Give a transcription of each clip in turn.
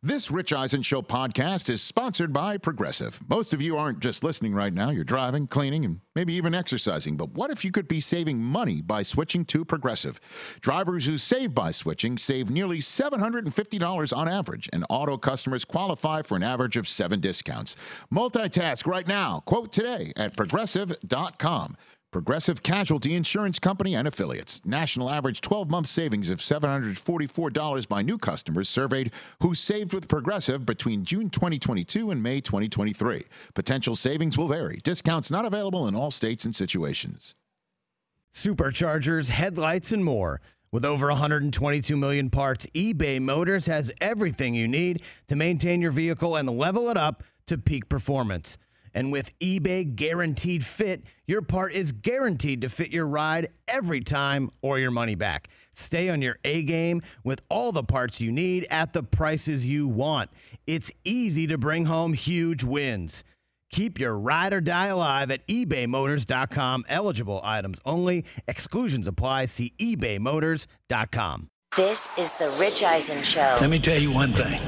This Rich Eisen Show podcast is sponsored by Progressive. Most of you aren't just listening right now, you're driving, cleaning, and maybe even exercising. But what if you could be saving money by switching to Progressive? Drivers who save by switching save nearly $750 on average, and auto customers qualify for an average of seven discounts. Multitask right now. Quote today at progressive.com. Progressive Casualty Insurance Company and affiliates. National average 12 month savings of $744 by new customers surveyed who saved with Progressive between June 2022 and May 2023. Potential savings will vary. Discounts not available in all states and situations. Superchargers, headlights, and more. With over 122 million parts, eBay Motors has everything you need to maintain your vehicle and level it up to peak performance. And with eBay Guaranteed Fit, your part is guaranteed to fit your ride every time or your money back. Stay on your A game with all the parts you need at the prices you want. It's easy to bring home huge wins. Keep your ride or die alive at ebaymotors.com. Eligible items only. Exclusions apply. See ebaymotors.com. This is the Rich Eisen Show. Let me tell you one thing.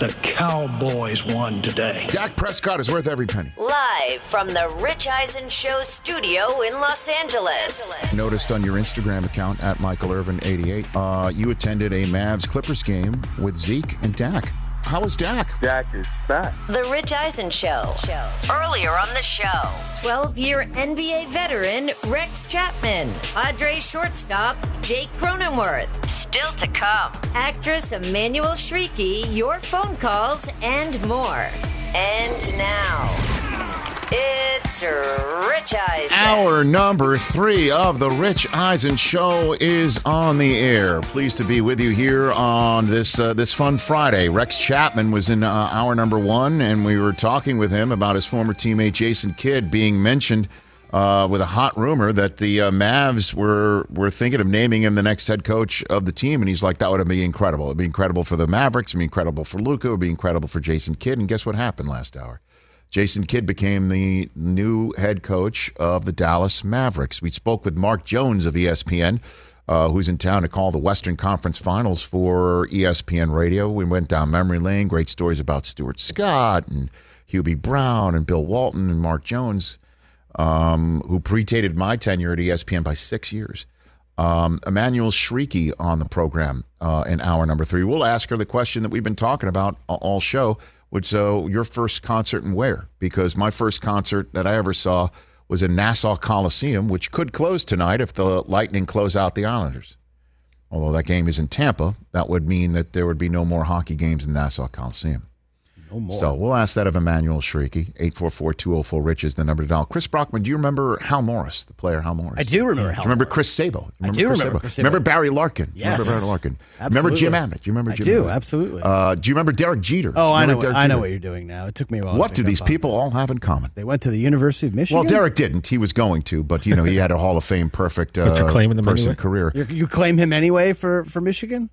The Cowboys won today. Dak Prescott is worth every penny. Live from the Rich Eisen Show studio in Los Angeles. Noticed on your Instagram account at Michael Irvin88, uh, you attended a Mavs Clippers game with Zeke and Dak. How was Dak? Dak is back. The Rich Eisen Show. Earlier on the show, 12 year NBA veteran Rex Chapman, Padre shortstop Jake Cronenworth. Still to come, actress Emmanuelle Chriqui, your phone calls, and more. And now, it's Rich Eisen. Hour number three of the Rich Eisen Show is on the air. Pleased to be with you here on this uh, this fun Friday. Rex Chapman was in uh, hour number one, and we were talking with him about his former teammate Jason Kidd being mentioned uh, with a hot rumor that the uh, Mavs were were thinking of naming him the next head coach of the team, and he's like, that would be incredible. It'd be incredible for the Mavericks. It'd be incredible for Luka. It'd be incredible for Jason Kidd. And guess what happened last hour? Jason Kidd became the new head coach of the Dallas Mavericks. We spoke with Mark Jones of ESPN, uh, who's in town to call the Western Conference Finals for ESPN Radio. We went down memory lane, great stories about Stuart Scott and Hubie Brown and Bill Walton and Mark Jones, um, who predated my tenure at ESPN by six years. Um, Emmanuelle Chriqui on the program uh, in hour number three. We'll ask her the question that we've been talking about all show which so your first concert and where? Because my first concert that I ever saw was in Nassau Coliseum, which could close tonight if the Lightning close out the Islanders. Although that game is in Tampa, that would mean that there would be no more hockey games in Nassau Coliseum. No more. So we'll ask that of Emmanuelle Chriqui. 844-204-RICH is the number to dial. Chris Brockman, do you remember Hal Morris, the player Hal Morris? I do remember Hal Do you remember Morris. Chris Sabo? I do remember Chris Sabo. Remember Barry Larkin? Yes. Remember Barry Larkin? Remember Jim Absolutely. Abbott? Do you remember Jim I Jim do, Abbott? absolutely. Uh, do you remember Derek Jeter? oh, I know. Remember What, Derek I know Jeter? what you're doing now. It took me a while. What do up these on. people all have in common? They went to the University of Michigan. Well, Derek didn't. He was going to, but you know, he had a Hall of Fame perfect uh, you're claiming them person anyway? career. You're, you claim him anyway for for Michigan.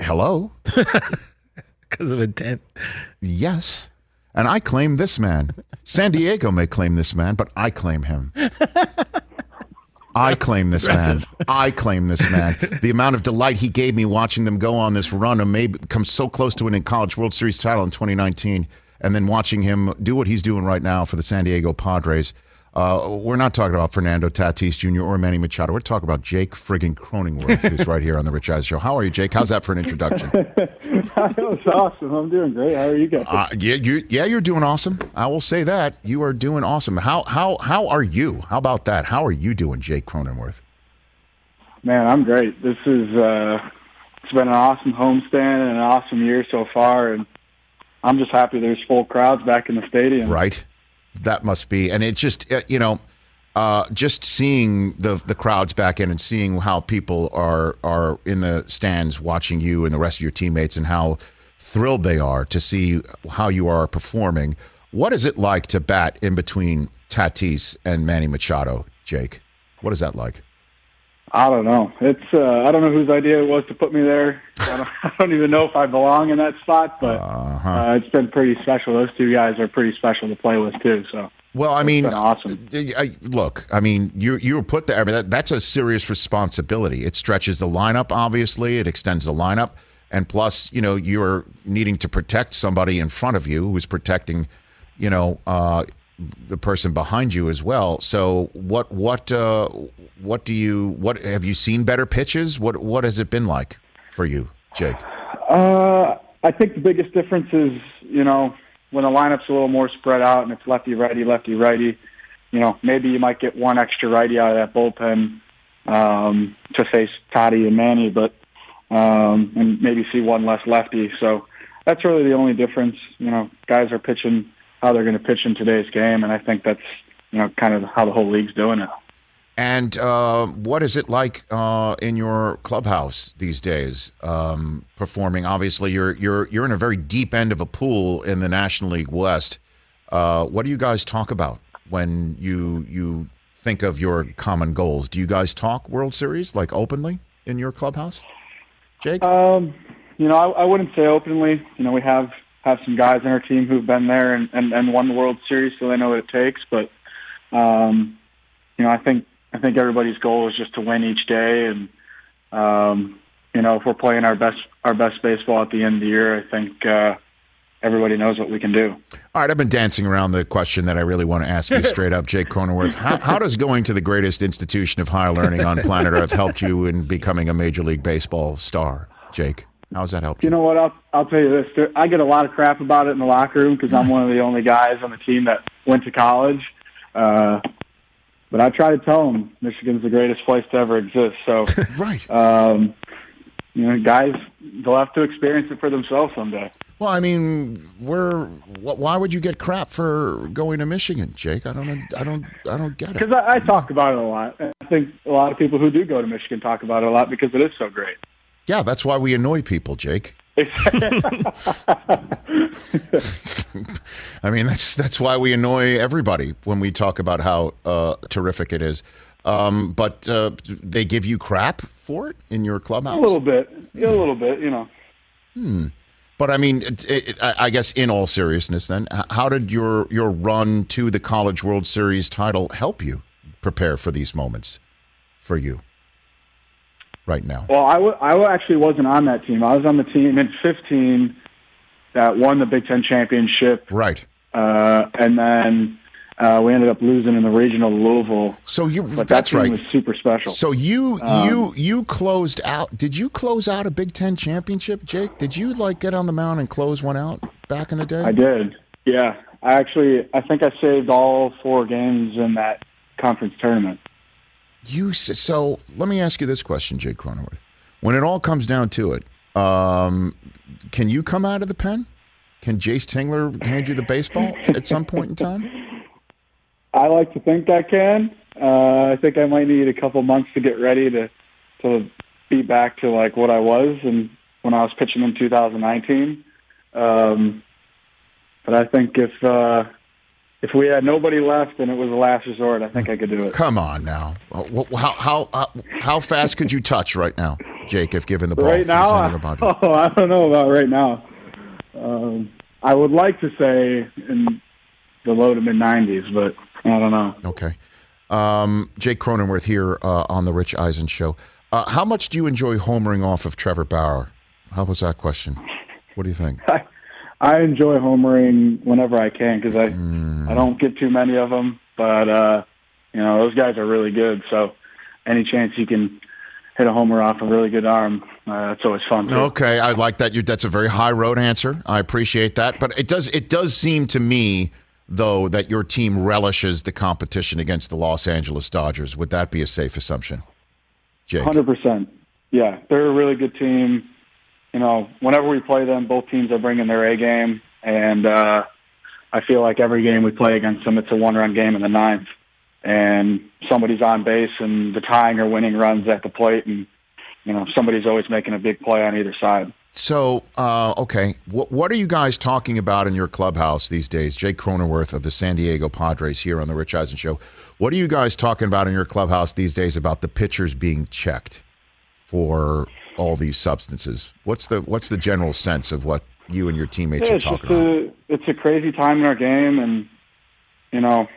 Hello, because of intent. yes, and I claim this man. San Diego may claim this man, but I claim him. I claim this man. I claim this man. The amount of delight he gave me watching them go on this run and maybe come so close to winning college World Series title in 2019, and then watching him do what he's doing right now for the San Diego Padres. Uh, we're not talking about Fernando Tatis Jr. or Manny Machado. We're talking about Jake friggin' Cronenworth, who's right here on the Rich Eisen Show. How are you, Jake? How's that for an introduction? that was awesome. I'm doing great. How are you guys? Uh, yeah, you, yeah, you're doing awesome. I will say that you are doing awesome. How how how are you? How about that? How are you doing, Jake Cronenworth? Man, I'm great. This is uh it's been an awesome homestand and an awesome year so far and I'm just happy there's full crowds back in the stadium. Right, that must be, and it just uh, you know, uh, just seeing the the crowds back in and seeing how people are are in the stands watching you and the rest of your teammates and how thrilled they are to see how you are performing. What is it like to bat in between Tatis and Manny Machado, Jake? What is that like? I don't know. It's uh, I don't know whose idea it was to put me there. I don't, I don't even know if I belong in that spot, but Uh-huh. uh, it's been pretty special. Those two guys are pretty special to play with too. So Well, I mean, awesome. uh, I, look, I mean, you you were put there. I mean, that, that's a serious responsibility. It stretches the lineup, obviously. It extends the lineup, and plus, you know, you're needing to protect somebody in front of you who's protecting, you know, uh, the person behind you as well. So, what what uh, what do you what have you seen better pitches? What what has it been like for you, Jake? Uh, I think the biggest difference is, you know, when the lineup's a little more spread out and it's lefty righty lefty righty. You know, maybe you might get one extra righty out of that bullpen um, to face Toddy and Manny, but um, and maybe see one less lefty. So that's really the only difference. You know, guys are pitching how they're going to pitch in today's game, and I think that's you know kind of how the whole league's doing it. And uh, what is it like uh, in your clubhouse these days? Um, performing, obviously, you're you're you're in a very deep end of a pool in the National League West. Uh, what do you guys talk about when you you think of your common goals? Do you guys talk World Series like openly in your clubhouse, Jake? Um, you know, I, I wouldn't say openly. You know, we have have some guys on our team who've been there and, and, and won the World Series, so they know what it takes. But um, you know, I think I think everybody's goal is just to win each day, and um, you know, if we're playing our best our best baseball at the end of the year, I think uh, everybody knows what we can do. All right, I've been dancing around the question that I really want to ask you straight up, Jake Cronenworth. How, how does going to the greatest institution of higher learning on planet Earth helped you in becoming a Major League Baseball star, Jake? How's that helped You know what? I'll I'll tell you this. I get a lot of crap about it in the locker room because I'm one of the only guys on the team that went to college. Uh, but I try to tell them Michigan's the greatest place to ever exist. So, right. um, you know, guys, they'll have to experience it for themselves someday. Well, I mean, we're wh- why would you get crap for going to Michigan, Jake? I don't, I don't, I don't get it. Because I, I talk about it a lot. I think a lot of people who do go to Michigan talk about it a lot because it is so great. Yeah, that's why we annoy people, Jake. I mean, that's that's why we annoy everybody when we talk about how uh, terrific it is. Um, but uh, they give you crap for it in your clubhouse. A little bit, yeah, a little bit, you know. Hmm. But I mean, it, it, I guess in all seriousness, then, how did your your run to the College World Series title help you prepare for these moments for you right now? Well, I, w- I actually wasn't on that team. I was on the team in 15 that won the Big Ten championship. Right. Uh, and then uh, we ended up losing in the regional Louisville. So you but that's that team right. was super special. So you Um, you you closed out. Did you close out a Big Ten championship, Jake? Did you like get on the mound and close one out back in the day? I did. Yeah, I actually I think I saved all four games in that conference tournament. You so let me ask you this question, Jake Cronenworth. When it all comes down to it, um, can you come out of the pen? Can Jayce Tingler hand you the baseball at some point in time? I like to think I can. Uh, I think I might need a couple months to get ready to to be back to like what I was and when I was pitching in 2019. Um, but I think if uh, if we had nobody left and it was the last resort, I think I could do it. Come on now. Uh, How how how, how fast could you touch right now, Jake, if given the ball? Right now, I, given the ball? oh, I don't know about right now. Um, I would like to say in the low to mid 90s, but I don't know. Okay. Um, Jake Cronenworth here uh, on the Rich Eisen Show. Uh, how much do you enjoy homering off of Trevor Bauer? How was that question? What do you think? I, I enjoy homering whenever I can because I Mm. I don't get too many of them, but uh, you know those guys are really good. So any chance you can hit a homer off a really good arm, uh, it's always fun. Too. Okay, I like that. You, that's a very high road answer. I appreciate that. But it does it does seem to me though that your team relishes the competition against the Los Angeles Dodgers. Would that be a safe assumption, Jake? Hundred percent. Yeah, they're a really good team. You know, whenever we play them, both teams are bringing their A game, and uh, I feel like every game we play against them, it's a one-run game in the ninth, and somebody's on base, and the tying or winning runs at the plate, and you know somebody's always making a big play on either side. So, uh, okay, what, what are you guys talking about in your clubhouse these days? Jake Cronenworth of the San Diego Padres here on the Rich Eisen Show. What are you guys talking about in your clubhouse these days about the pitchers being checked for all these substances? What's the what's the general sense of what you and your teammates Yeah, are talking about? a it's a crazy time in our game, and you know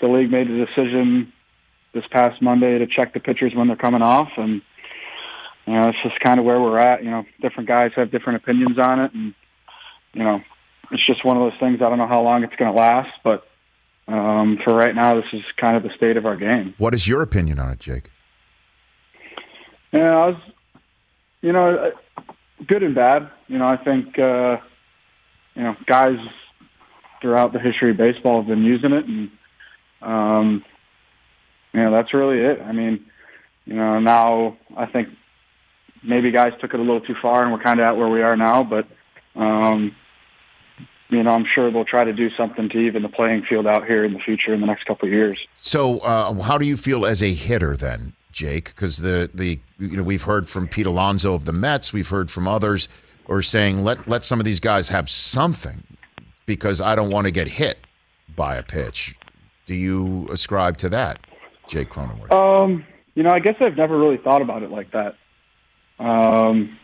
the league made a decision this past Monday to check the pitchers when they're coming off, and you know, it's just kind of where we're at. You know, different guys have different opinions on it, and you know, it's just one of those things. I don't know how long it's going to last, but um, for right now, this is kind of the state of our game. What is your opinion on it, Jake? Yeah, I was, you know, good and bad. You know, I think, uh, you know, guys throughout the history of baseball have been using it, and um, you know, that's really it. I mean, you know, now I think maybe guys took it a little too far, and we're kind of at where we are now. But um, you know, I'm sure they'll try to do something to even the playing field out here in the future in the next couple of years. So, uh, how do you feel as a hitter then, Jake? Because the the you know we've heard from Pete Alonso of the Mets, we've heard from others, are saying let let some of these guys have something because I don't want to get hit by a pitch. Do you ascribe to that, Jake Cronenworth? Um, you know, I guess I've never really thought about it like that. Um,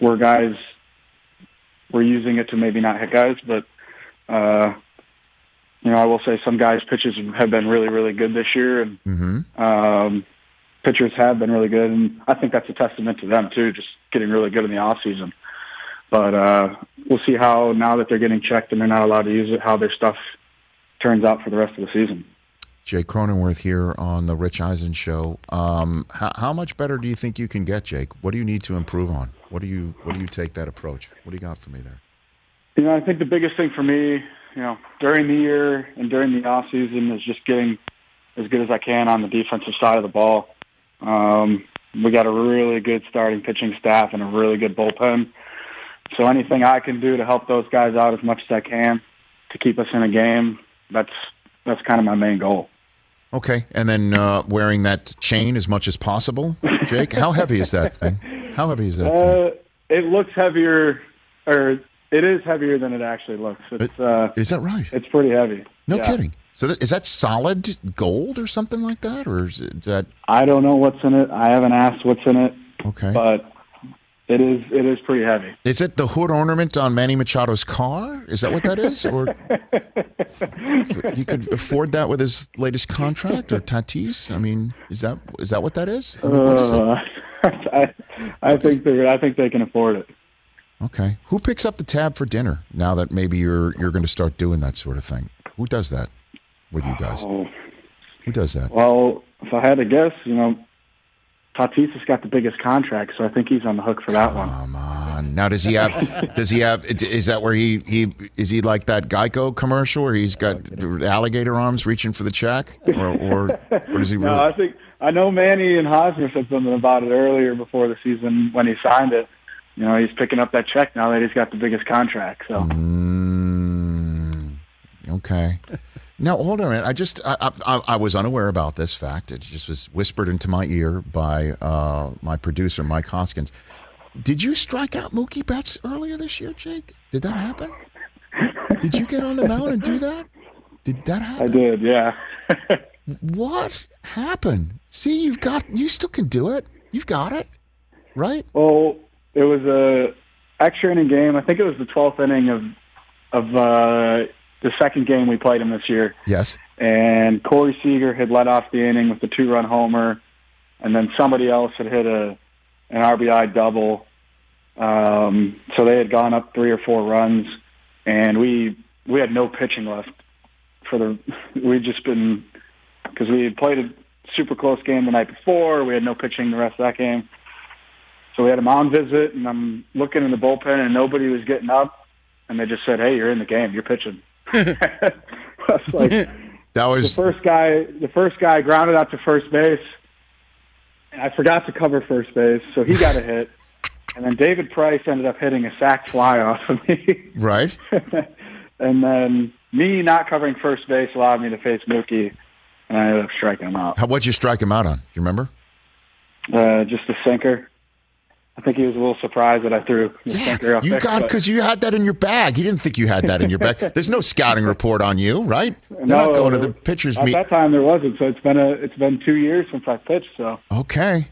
where guys we're using it to maybe not hit guys, but uh, you know, I will say some guys' pitches have been really, really good this year, and mm-hmm. um, pitchers have been really good, and I think that's a testament to them too, just getting really good in the off season. But uh, we'll see how now that they're getting checked and they're not allowed to use it, how their stuff turns out for the rest of the season. Jake Cronenworth here on the Rich Eisen Show. Um, how, how, much better do you think you can get, Jake? What do you need to improve on? What do you What do you take that approach? What do you got for me there? You know, I think the biggest thing for me, you know, during the year and during the off season is just getting as good as I can on the defensive side of the ball. Um, we got a really good starting pitching staff and a really good bullpen. So anything I can do to help those guys out as much as I can to keep us in a game, that's that's kind of my main goal. Okay, and then uh, wearing that chain as much as possible, Jake. How heavy is that thing? How heavy is that? Uh, it looks heavier, or it is heavier than it actually looks. It's, uh, is that right? It's pretty heavy. No yeah. kidding. So that, is that solid gold or something like that, or is it, that? I don't know what's in it. I haven't asked what's in it. Okay, but it is it is pretty heavy. Is it the hood ornament on Manny Machado's car? Is that what that is? Or he could afford that with his latest contract or Tatis? I mean, is that is that what that is? Is uh, I, I think they I think they can afford it. Okay. Who picks up the tab for dinner now that maybe you're you're going to start doing that sort of thing? Who does that with you guys? Oh, Who does that? Well, if I had to guess, you know, Tatis has got the biggest contract, so I think he's on the hook for that Come one. Come on. Now, does he have? does he have? Is that where he he is he like that Geico commercial where he's got alligator arms reaching for the check, or or, or does he? Really? No, I think I know Manny and Hosmer said something about it earlier before the season when he signed it. You know, he's picking up that check now that he's got the biggest contract. So. Mm, okay. Now, hold on a minute. I just I, I, I, was unaware about this fact. It just was whispered into my ear by uh, my producer, Mike Hoskins. Did you strike out Mookie Betts earlier this year, Jake? Did that happen? did you get on the mound and do that? Did that happen? I did, yeah. what happened? See, you've got you still can do it. You've got it, right? Well, it was a extra inning game. I think it was the twelfth inning of of uh, the second game we played him this year. Yes. And Corey Seager had led off the inning with the two run homer, and then somebody else had hit a an RBI double. Um, so they had gone up three or four runs, and we we had no pitching left for the. We'd just been because we had played a super close game the night before. We had no pitching the rest of that game. So we had a mound visit, and I'm looking in the bullpen, and nobody was getting up. And they just said, "Hey, you're in the game. You're pitching." like that was the first guy. The first guy grounded out to first base. And I forgot to cover first base, so he got a hit. And then David Price ended up hitting a sac fly off of me. Right. and then me not covering first base allowed me to face Mookie, and I ended up striking him out. How, what'd you strike him out on? Do you remember? Uh, just a sinker. I think he was a little surprised that I threw. Yeah, you got because you had that in your bag. He didn't think you had that in your bag. There's no scouting report on you, right? They're no, not going to the pitcher's at meet. At that time, there wasn't. So it's been a it's been two years since I pitched. So okay,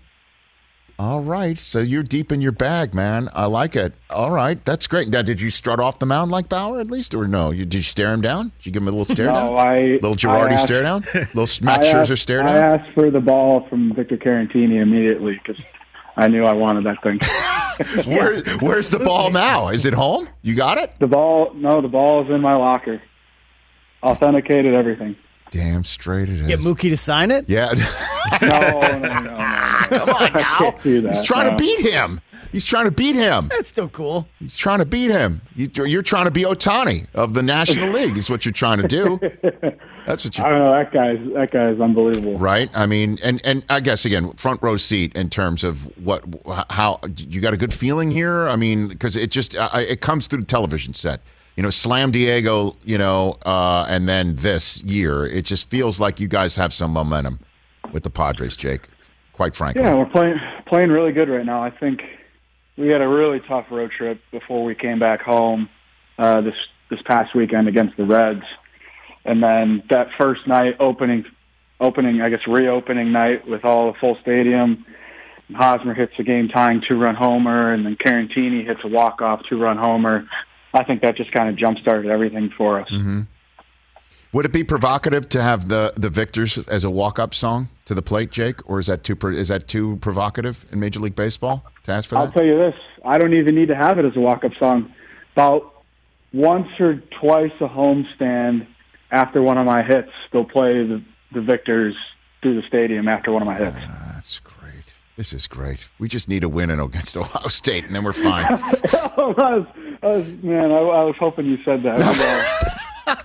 all right. So you're deep in your bag, man. I like it. All right, that's great. Now, did you strut off the mound like Bauer at least, or no? You, did you stare him down? Did you give him a little stare no, down? I little Girardi asked, stare down. Little Max Scherzer stare down. I asked for the ball from Victor Caratini immediately because I knew I wanted that thing. Where, where's the ball now? Is it home? You got it? the ball, no, the ball is in my locker. Authenticated everything. Damn straight it is. Get Mookie to sign it? yeah. No, no, no, no, no. Come on now. can't do that, He's trying no. to beat him. He's trying to beat him. That's still cool. He's trying to beat him. You're trying to be Ohtani of the National League. Is what you're trying to do. That's what you I don't know. That guy's that guy's unbelievable. right? I mean, and and I guess again, front row seat in terms of what how you got a good feeling here. I mean, because it just I, it comes through the television set. You know, Slam Diego. You know, uh, and then this year, it just feels like you guys have some momentum with the Padres, Jake. Quite frankly, Yeah, we're playing playing really good right now. I think we had a really tough road trip before we came back home uh, this this past weekend against the Reds, and then that first night opening opening I guess reopening night with all the full stadium. Hosmer hits a game tying two run homer, and then Caratini hits a walk off two run homer. I think that just kind of jump started everything for us. Mm-hmm. would it be provocative to have the the Victors as a walk up song to the plate, Jake, or is that too is that too provocative in Major League Baseball to ask for that? I'll tell you this: I don't even need to have it as a walk-up song. About once or twice a homestand after one of my hits, they'll play the, the victors through the stadium after one of my hits. That's great. This is great. We just need a win in against Ohio State, and then we're fine. I was, I was, man, I, I was hoping you said that.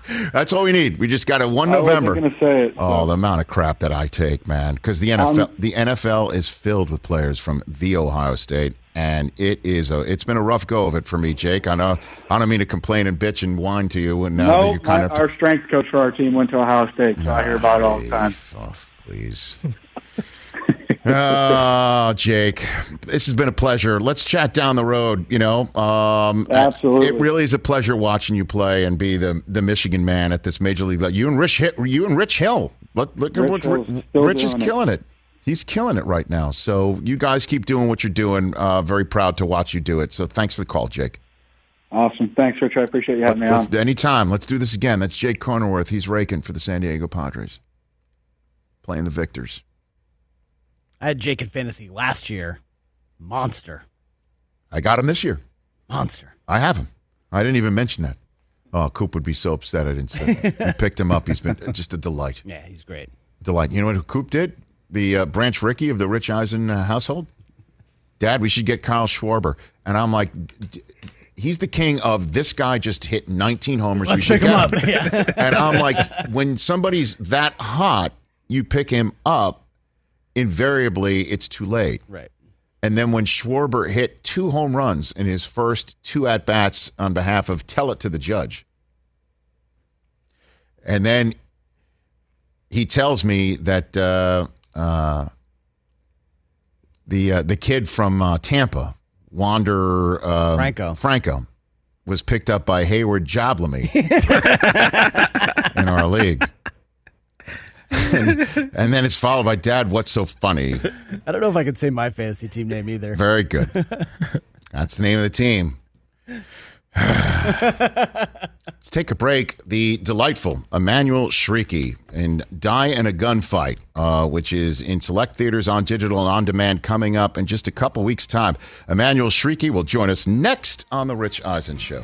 That's all we need. We just got a one November. going to say it. Oh, so. the amount of crap that I take, man. Because the NFL, Um, the NFL is filled with players from the Ohio State, and it is a. It's been a rough go of it for me, Jake. I know. I don't mean to complain and bitch and whine to you, and now that no, you're kind my, of. our strength coach for our team went to Ohio State, so I hear about it all the time. Oh, please. oh, Jake, this has been a pleasure. Let's chat down the road. You know, um, Absolutely. it really is a pleasure watching you play and be the the Michigan man at this major league. level. You and Rich, you and Rich Hill. Look, look Rich Rich, Rich is doing it. killing it. He's killing it right now. So you guys keep doing what you're doing. Uh, very proud to watch you do it. So thanks for the call, Jake. Awesome. Thanks, Rich. I appreciate you having me on. Let's, anytime. Let's do this again. That's Jake Cronenworth. He's raking for the San Diego Padres, playing the Victors. I had Jake in fantasy last year. Monster. I got him this year. Monster. I have him. I didn't even mention that. Oh, Coop would be so upset I didn't say that. I picked him up. He's been just a delight. Yeah, he's great. Delight. You know what Coop did? The uh, Branch Rickey of the Rich Eisen uh, household? Dad, we should get Kyle Schwarber. And I'm like, d- he's the king of this guy just hit 19 homers. Let's pick him get up. Yeah. and I'm like, when somebody's that hot, you pick him up, invariably it's too late. right. And then when Schwarber hit two home runs in his first two at bats on behalf of Tell It to the Judge. And then he tells me that uh, uh, the uh, the kid from uh, Tampa, Wander uh, Franco. Franco, was picked up by Hayward Joblamy in our league. and, and then it's followed by Dad. What's so funny? I don't know if I could say my fantasy team name either. Very good. That's the name of the team. Let's take a break. The delightful Emmanuelle Chriqui in Die in a Gunfight, uh, which is in select theaters on digital and on demand coming up in just a couple weeks' time. Emmanuelle Chriqui will join us next on The Rich Eisen Show.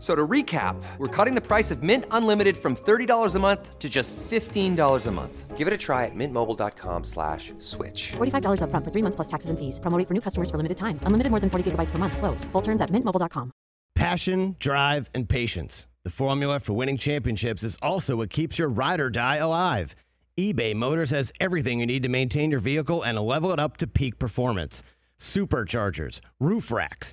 F- So to recap, we're cutting the price of Mint Unlimited from $30 a month to just $15 a month. Give it a try at mintmobile.com slash switch. $45 upfront for three months plus taxes and fees. Promote for new customers for limited time. Unlimited more than 40 gigabytes per month. Slows. Full terms at mintmobile.com. Passion, drive, and patience. The formula for winning championships is also what keeps your ride or die alive. eBay Motors has everything you need to maintain your vehicle and level it up to peak performance superchargers, roof racks,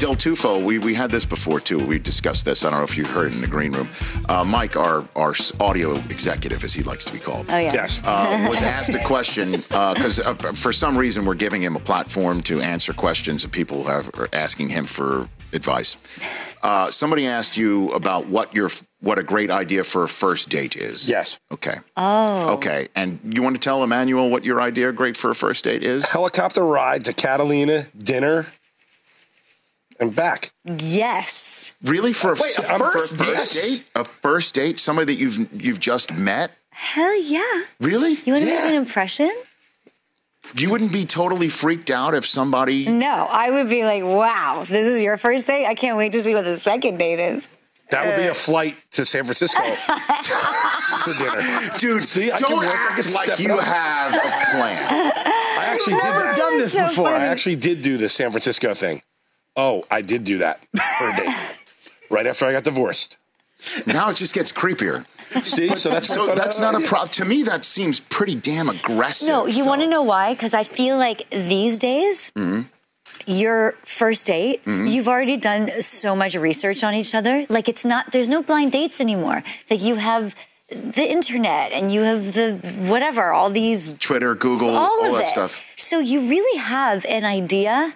Del Tufo, we, we had this before too. We discussed this. I don't know if you heard in the green room. Uh, Mike, our our audio executive, as he likes to be called, Oh, yeah. Yes. uh, was asked a question because uh, for some reason we're giving him a platform to answer questions that people have are asking him for advice. Uh, somebody asked you about what your what a great idea for a first date is. Yes. Okay. Oh. Okay. And you want to tell Emmanuelle what your idea great for a first date is? Helicopter ride to Catalina, dinner, and back. Yes. Really for a, Wait, a for a first first date? date? A first date? Somebody that you've you've just met? Hell yeah. Really? You want to Yeah. make an impression? You wouldn't be totally freaked out if somebody No, I would be like, wow, this is your first date? I can't wait to see what the second date is. That would be a flight to San Francisco for dinner. Dude, See, I can don't work, I can act like you up. have a plan. I actually did that. Done this so before. I actually did do the San Francisco thing. Oh, I did do that for a date. right after I got divorced. now it just gets creepier. See, so that's So that's not a problem. To me, that seems pretty damn aggressive. No, you want to know why? Because I feel like these days, Mm-hmm. your first date, you've already done so much research on each other. Like it's not, there's no blind dates anymore. It's like you have the internet and you have the whatever, all these, Twitter, Google, all, all, of that it. stuff. So you really have an idea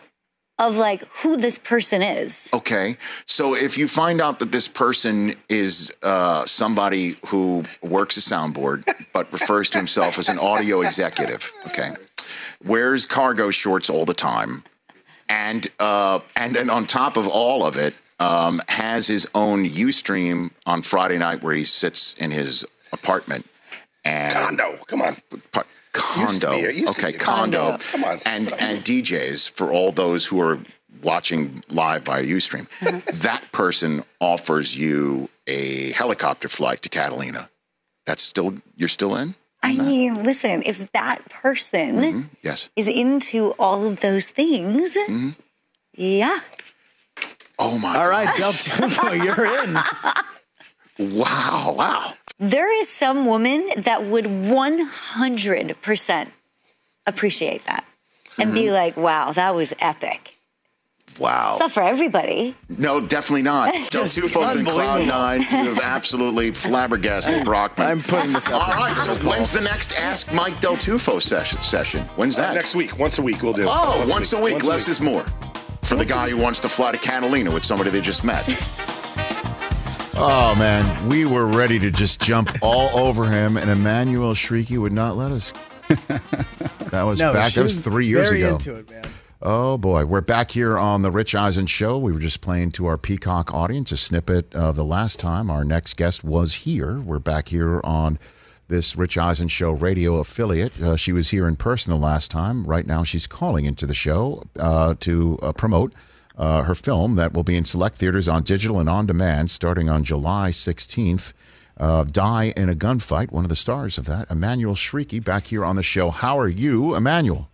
of like who this person is. Okay. So if you find out that this person is uh, somebody who works a soundboard but refers to himself as an audio executive, okay, wears cargo shorts all the time, and uh, and then on top of all of it, um, has his own UStream on Friday night where he sits in his apartment and condo. Come on. par- condo. be- it used to okay, be condo. condo. Come on, and sit down. and DJs for all those who are watching live via UStream. that person offers you a helicopter flight to Catalina. That's still you're still in? I mean, listen, if that person Mm-hmm. Yes. is into all of those things, Mm-hmm. yeah. Oh my All right, gosh. Del Tufo, you're in. Wow, wow. There is some woman that would 100% appreciate that and be Mm-hmm. like, wow, that was epic. Wow. It's not for everybody. No, definitely not. Del Just Tufo's in Cloud. Nine. You have absolutely flabbergasted Brockman. I'm putting this up. All right, so when's the next Ask Mike Del Tufo session? session? When's that? Next week, once a week, we'll do it. Oh, once, a week. Once Less is more. For the guy who wants to fly to Catalina with somebody they just met. Oh man, we were ready to just jump all over him, and Emmanuelle Chriqui would not let us. That was No, back. she That was three years very ago. into it, man. Oh boy, we're back here on the Rich Eisen show. We were just playing to our Peacock audience a snippet of the last time our next guest was here. We're back here on this Rich Eisen show radio affiliate. Uh, she was here in person the last time. Right now, she's calling into the show uh, to uh, promote uh, her film that will be in select theaters on digital and on demand starting on July 16th. Uh, Die in a Gunfight, one of the stars of that, Emmanuelle Chriqui, back here on the show. How are you, Emmanuelle?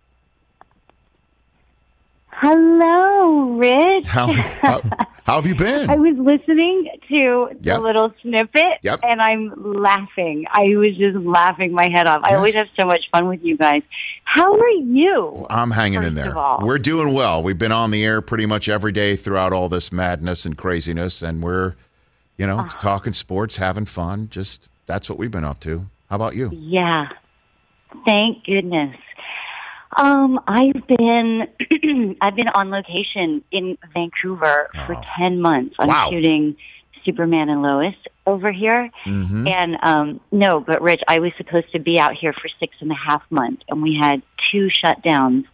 Hello, Rich. How, how, how have you been? I was listening to Yep. the little snippet Yep. and I'm laughing. I was just laughing my head off. I always have so much fun with you guys. How are you? I'm hanging in there. We're doing well. We've been on the air pretty much every day throughout all this madness and craziness, and we're, you know, Ah. talking sports, having fun. Just that's what we've been up to. How about you? Yeah. Thank goodness. Um, I've been I've been on location in Vancouver for Oh. ten months. I'm Wow. shooting Superman and Lois over here. Mm-hmm. And um no, but Rich, I was supposed to be out here for six and a half months and we had two shutdowns.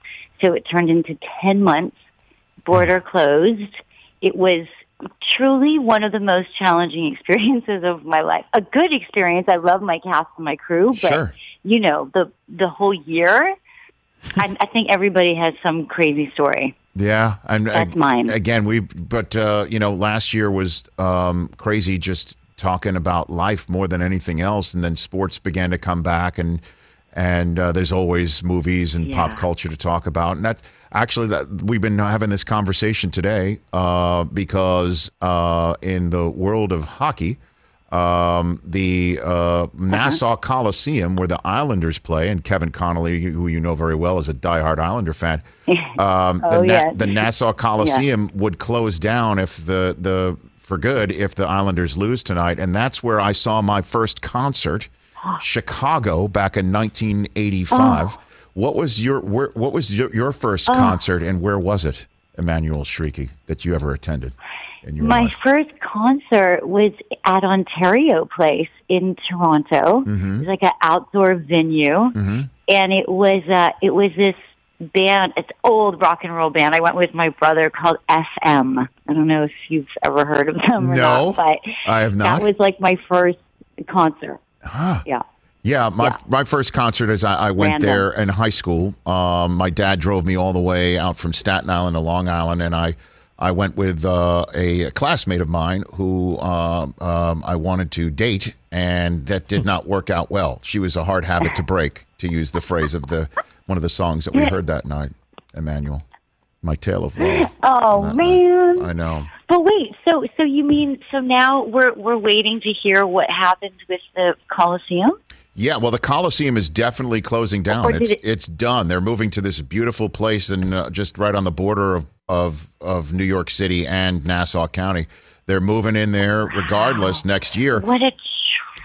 So it turned into ten months, border closed. It was truly one of the most challenging experiences of my life. A good experience. I love my cast and my crew, but Sure. you know, the the whole year I, I think everybody has some crazy story. Yeah, and That's mine. again. We, but uh, you know, last year was um, crazy. Just talking about life more than anything else, and then sports began to come back, and and uh, there's always movies and pop culture to talk about, and that's actually that we've been having this conversation today uh, because uh, in the world of hockey. Um, the uh, Nassau Coliseum, where the Islanders play, and Kevin Connolly, who you know very well, is a diehard Islander fan. Um, Oh, the, yes. the Nassau Coliseum would close down if the the for good if the Islanders lose tonight, and that's where I saw my first concert, Chicago, back in 1985. Oh. What was your where, what was your, your first concert, and where was it, Emmanuelle Chriqui, that you ever attended? My life? first concert was at Ontario Place in Toronto. Mm-hmm. It was like an outdoor venue, and it was uh, it was this band. It's old rock and roll band. I went with my brother called FM. I don't know if you've ever heard of them or No, not, but I have not. that was like my first concert. Huh. Yeah. Yeah, my my first concert is I, I went Random. there in high school. Um, my dad drove me all the way out from Staten Island to Long Island, and I I went with uh, a classmate of mine who uh, um, I wanted to date, and that did not work out well. She was a hard habit to break, to use the phrase of the one of the songs that we heard that night. Emmanuelle, my tale of love. Oh man. I know. But wait, so so you mean so now we're we're waiting to hear what happens with the Coliseum? Yeah, well, the Coliseum is definitely closing down. It's it- it's done. They're moving to this beautiful place and uh, just right on the border of, of of New York City and Nassau County. They're moving in there regardless next year. What a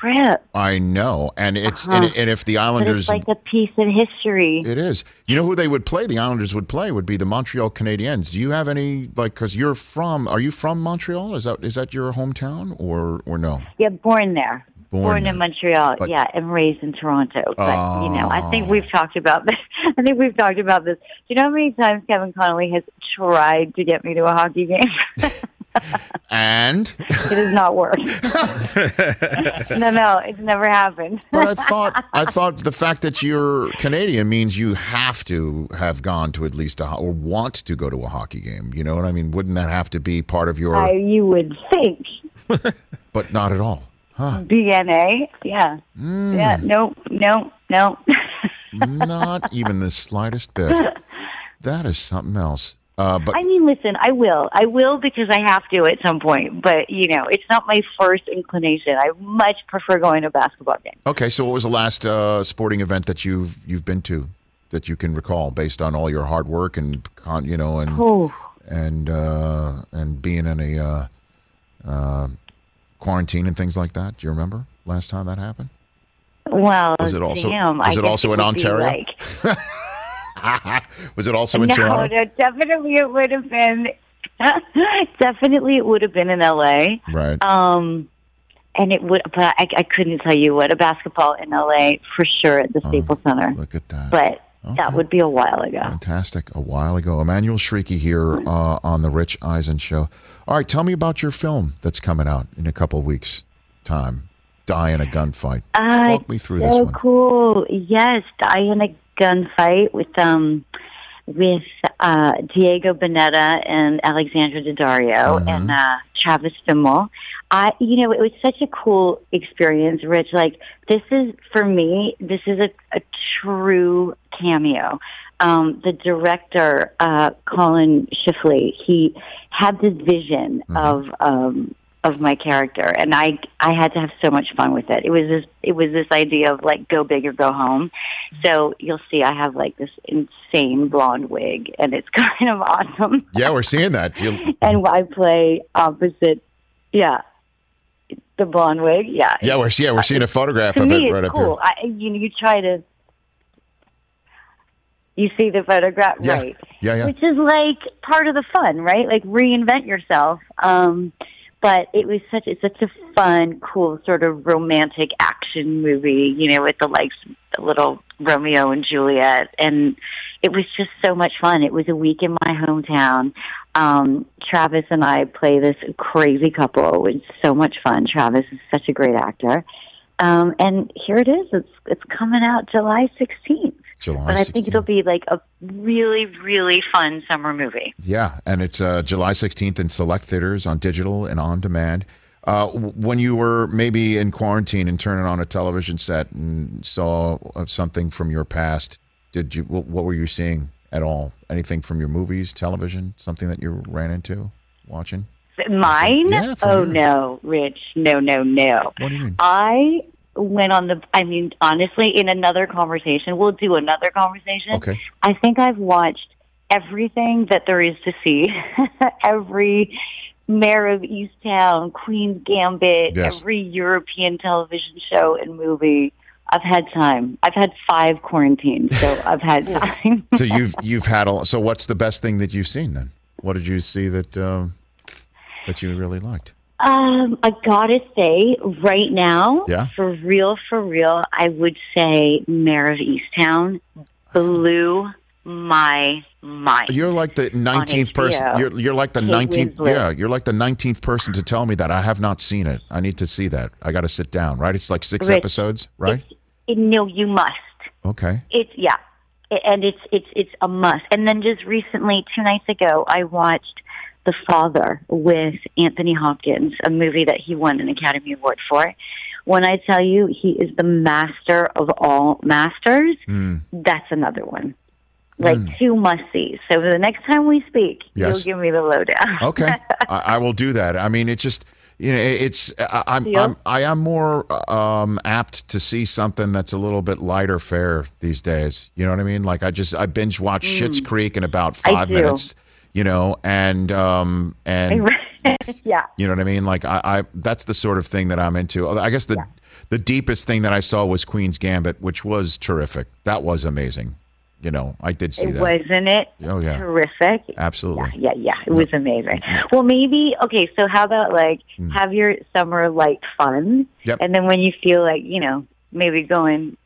trip! I know, and it's Uh-huh. and, and if the Islanders, it's like a piece of history. it is. You know who they would play? The Islanders would play would be the Montreal Canadiens. Do you have any like? Because you're from? Are you from Montreal? Is that is that your hometown or or no? Yeah, born there. Born there. in Montreal, But- yeah, and raised in Toronto. But you know, I think we've talked about this. I think we've talked about this. Do you know how many times Kevin Connolly has tried to get me to a hockey game? And it has not worked. no, no, it's never happened. But I thought I thought the fact that you're Canadian means you have to have gone to at least a or want to go to a hockey game. You know what I mean? Wouldn't that have to be part of your? I, you would think but not at all. Huh? DNA. Yeah, Mm. yeah. No, no, no. not even the slightest bit. That is something else. Uh, but I mean, listen, I will. I will because I have to at some point. But, you know, it's not my first inclination. I much prefer going to a basketball game. okay, so what was the last uh, sporting event that you've you've been to that you can recall, based on all your hard work and con, you know and Oh, and uh, and being in a uh, uh, quarantine and things like that? Do you remember last time that happened? well, Was it also- damn. was it also in Ontario? Like, was it also in no, Toronto? no, definitely it would have been. definitely it would have been in LA. Right. Um, and it would, but I, I couldn't tell you what a basketball in LA for sure at the Staples Center. Oh, Look at that. But that would be a while ago. Fantastic. A while ago. Emmanuelle Chriqui here uh, on the Rich Eisen Show. All right, tell me about your film that's coming out in a couple of weeks' time. Die in a gunfight. Uh, Walk me through this so one. cool. Yes, die in a gunfight with um with uh Diego Boneta and Alexandra Daddario Mhm. and uh Travis Fimmel. I you know, it was such a cool experience, Rich. Like this is for me, this is a, a true cameo. Um, the director, uh, Collin Schiffli, he had this vision of um, of my character, and I I had to have so much fun with it. It was this it was this idea of like go big or go home. So you'll see, I have like this insane blonde wig, and it's kind of awesome. Yeah, we're seeing that. And I play opposite, yeah, the blonde wig, yeah. yeah, we're yeah we're seeing a photograph to of me, it it's right up cool. here. I, you know, you try to. You see the photograph, Yeah. right? Yeah, yeah. Which is like part of the fun, right? Like reinvent yourself. Um, but it was such it's such a fun, cool sort of romantic action movie, you know, with the like the little Romeo and Juliet, and it was just so much fun. It was a week in my hometown. Um, Travis and I play this crazy couple. It's so much fun. Travis is such a great actor. Um, and here it is. It's it's coming out July 16th. July But I think it'll be like a really, really fun summer movie. Yeah, and it's uh, July 16th in select theaters on digital and on demand. Uh, when you were maybe in quarantine and turning on a television set and saw something from your past, did you? What, what were you seeing at all? Anything from your movies, television, something that you ran into watching? Mine? Yeah, oh no, Rich. No, no, no. What do you mean? I went on the. I mean, honestly, in another conversation, we'll do another conversation. Okay. I think I've watched everything that there is to see. every Mare of Easttown, Queen's Gambit, Yes. every European television show and movie. I've had time. I've had five quarantines, so I've had time. so you've you've had a. So what's the best thing that you've seen then? What did you see that um, that you really liked? Um, I gotta say, right now, Yeah. for real, for real, I would say Mare of Easttown blew my mind. You're like the nineteenth person. You're you're like the nineteenth. Yeah, you're like the nineteenth person to tell me that. I have not seen it. I need to see that. I got to sit down. Right? It's like six Rich, episodes. Right? It- no, you must. Okay. It's yeah, I- and it's it's it's a must. And then just recently, two nights ago, I watched The Father with Anthony Hopkins, a movie that he won an Academy Award for. When I tell you he is the master of all masters, Hmm. that's another one. Like two must sees. So the next time we speak, Yes. you'll give me the lowdown. Okay. I, I will do that. I mean, it just you know, it's I, I'm, Deal. I'm I am more um, apt to see something that's a little bit lighter fare these days. You know what I mean? Like I just I binge watch Schitt's Creek in about Mm. Five minutes. You know, and um and yeah. You know what I mean? Like I, I that's the sort of thing that I'm into. I guess the the deepest thing that I saw was Queen's Gambit, which was terrific. That was amazing. You know, I did see It that. wasn't it Oh yeah, terrific? absolutely. Yeah, yeah, it was amazing. Mm-hmm. Well, maybe okay. So how about like mm. have your summer light fun, Yep. and then when you feel like you know maybe going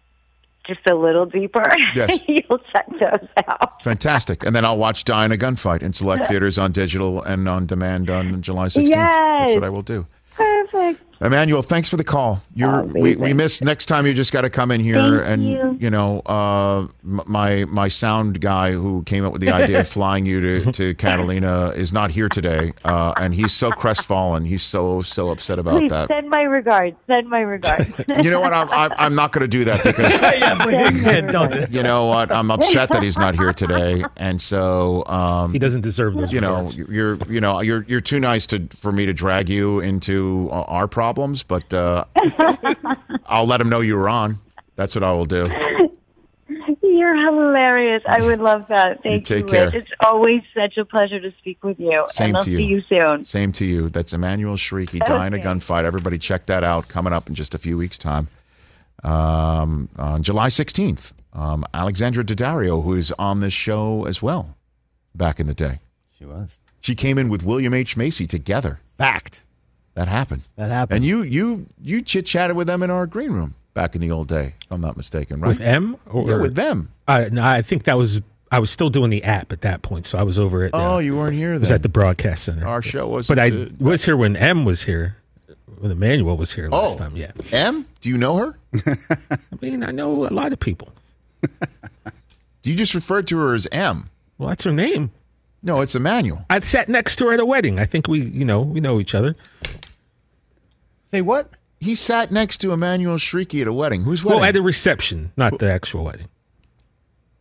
just a little deeper, Yes. you'll check those out. Fantastic. And then I'll watch Die in a Gunfight in select theaters on digital and on demand on July 16th. That's what I will do. Perfect. Emmanuelle, thanks for the call. You're we, we Amazing. miss next time you just got to come in here Thank and you. know uh, my my sound guy who came up with the idea of flying you to, to Catalina is not here today uh, and he's so crestfallen. He's so so upset about Please that. send my regards. Send my regards. You know what? I'm I'm, I'm not going to do that because yeah, please, yeah, don't you know what? I'm upset that he's not here today, and so um, He doesn't deserve those. you know you're you know you're you're too nice to for me to drag you into our our problems but uh, i'll let him know you were on that's what i will do You're hilarious. I would love that. Thank you. take you, care. It's always such a pleasure to speak with you. Same and I'll to you. see you soon. same to you that's Emmanuelle Chriqui dying a gunfight everybody check that out coming up in just a few weeks time um, on july 16th um, alexandra daddario who is on this show as well back in the day She was. she came in with william h macy together Fact. That happened That happened. and you you you chit chatted with them in our green room back in the old day if i'm not mistaken right with M or yeah, with them I, no, I think that was I was still doing the app at that point, so I was over at. Oh, you weren't here I was at the broadcast center. Our show was. but I was here when M was here, when Emmanuelle was here last Oh. time. Yeah, M. Do you know her? I mean I know a lot of people. Do you just refer to her as M? Well, that's her name. No, it's Emmanuelle. I sat next to her at a wedding. I think we, you know, we know each other. Say what? He sat next to Emmanuelle Chriqui at a wedding. Who's wedding? Well, at a reception, not the actual wedding.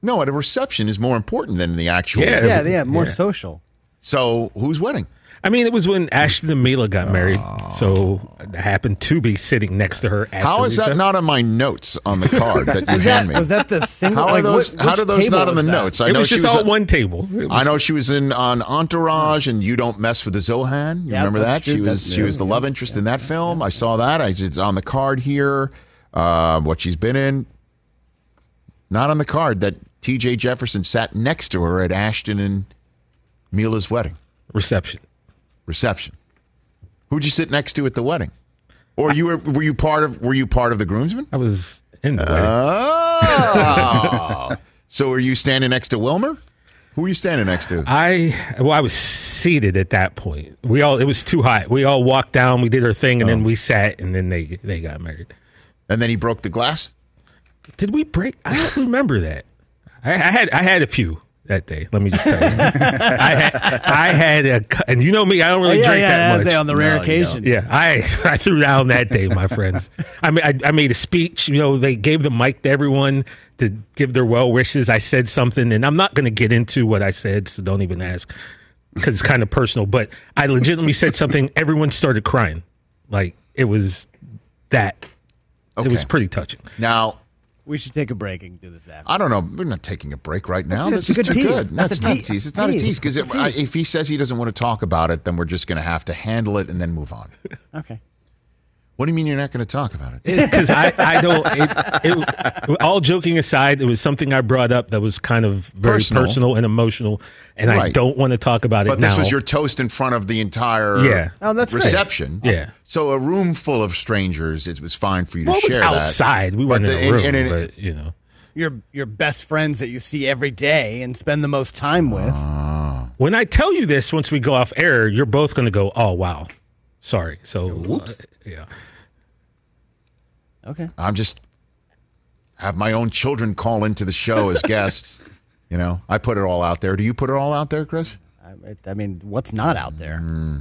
no, at a reception is more important than the actual. Yeah. wedding. Yeah, yeah, more Yeah. social. So whose wedding? I mean, it was when Ashton and Mila got married, so I happened to be sitting next to her. At How the is that reception. not on my notes on the card that you Was hand that, me? was that the single? how are like, those? what- how which do those table not on the was that? notes? I it know was she just was all at- one table. It I was- know she was in on Entourage and You Don't Mess with the Zohan. You Yeah, remember that's that? true. She was That's- she was the yeah, love interest in that film. I saw that. I, it's on the card here. Uh, what she's been in. Not on the card that T.J. Jefferson sat next to her at Ashton and Mila's wedding reception. Reception. Who'd you sit next to at the wedding? Or you were were you part of were you part of the groomsmen? I was in the wedding. Oh, so were you standing next to Wilmer? Who were you standing next to? I well, I was seated at that point. We all it was too hot. We all walked down. We did our thing, and then Oh. we sat, and then they they got married. And then he broke the glass. Did we break? I don't remember that. I, I had I had a few. That day. Let me just tell you, I had, I had a, and you know me, I don't really Oh, yeah, drink yeah, that I'd much. say on the rare occasion. Yeah, I I threw down that day, my friends. I mean, I, I made a speech. You know, they gave the mic to everyone to give their well wishes. I said something, and I'm not going to get into what I said, so don't even ask because it's kind of personal. But I legitimately said something. Everyone started crying, like it was that. It was pretty touching. Now, We should take a break and do this after. I don't know. We're not taking a break right now. That's- This is good too tease. good. No, That's it's a not tease. a tease. It's not a Tease. because a tease. if he says he doesn't want to talk about it, then we're just going to have to handle it and then move on. Okay. What do you mean you're not going to talk about it? because I, I don't. It, it, all joking aside, it was something I brought up that was kind of very Personal. personal, and emotional, and I don't want to talk about it But this now. was your toast in front of the entire Yeah. Oh, that's great. reception. Yeah. So a room full of strangers, it was fine for you to well, it was share that. outside. We weren't the- in a room, and- and- but you know. Your your best friends that you see every day and spend the most time with. Ah. When I tell you this, once we go off air, you're both going to go, "Oh wow, sorry." So, Whoops. Yeah. Okay. I'm just have my own children call into the show as guests. You know, I put it all out there. Do you put it all out there, Chris? I, I mean, what's not out there? Hmm.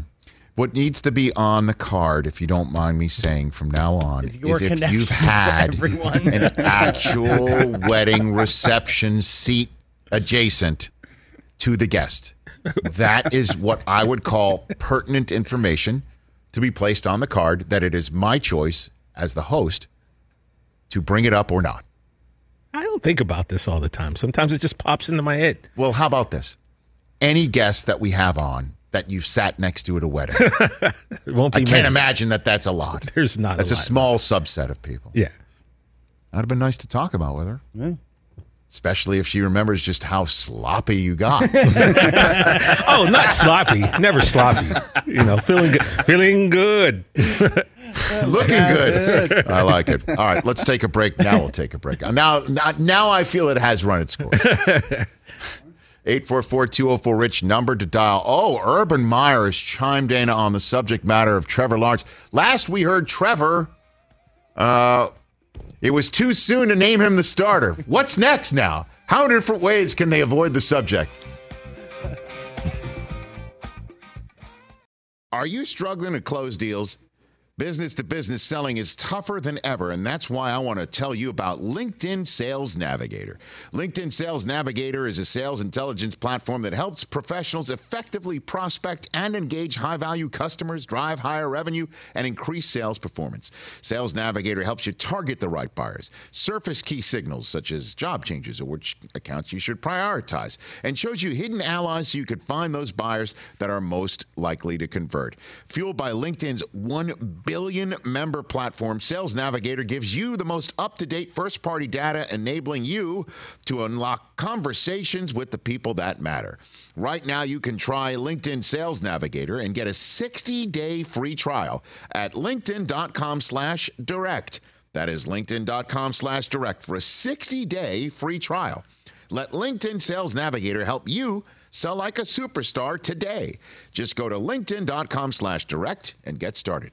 What needs to be on the card, if you don't mind me saying from now on, Is your if you've had everyone. an actual wedding reception seat adjacent to the guest. That is what I would call pertinent information to be placed on the card that it is my choice as the host to bring it up or not. I don't think about this all the time. Sometimes it just pops into my head. Well, how about this? Any guest that we have on that you've sat next to at a wedding. It won't be I can't many. imagine that that's a lot. There's not. A lot. That's a, a, small subset of people. Yeah. That'd have been nice to talk about with her. Yeah. Especially if she remembers just how sloppy you got. Oh, not sloppy. Never sloppy. You know, feeling good. Feeling good. Looking good. I like it. All right, let's take a break. Now we'll take a break. Now, now, now I feel it has run its course. 844-204-RICH number to dial. Oh, Urban Meyer has chimed in on the subject matter of Trevor Lawrence. Last we heard Trevor, uh, it was too soon to name him the starter. What's next now? How different ways can they avoid the subject? Are you struggling to close deals? Business to business selling is tougher than ever, and that's why I want to tell you about LinkedIn Sales Navigator. LinkedIn Sales Navigator is a sales intelligence platform that helps professionals effectively prospect and engage high value customers, drive higher revenue, and increase sales performance. Sales Navigator helps you target the right buyers, surface key signals such as job changes or which accounts you should prioritize, and shows you hidden allies so you can find those buyers that are most likely to convert. Fueled by LinkedIn's 1 billion member platform, Sales Navigator gives you the most up to date first party data, enabling you to unlock conversations with the people that matter. Right now, you can try LinkedIn Sales Navigator and get a 60 day free trial at linkedin.com slash direct. That is linkedin.com slash direct for a 60 day free trial. Let LinkedIn Sales Navigator help you sell like a superstar today. Just go to linkedin.com slash direct and get started.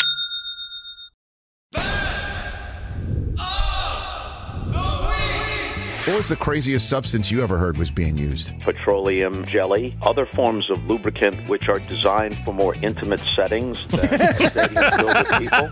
What was the craziest substance you ever heard was being used? petroleum jelly, other forms of lubricant which are designed for more intimate settings than stadium filled with people.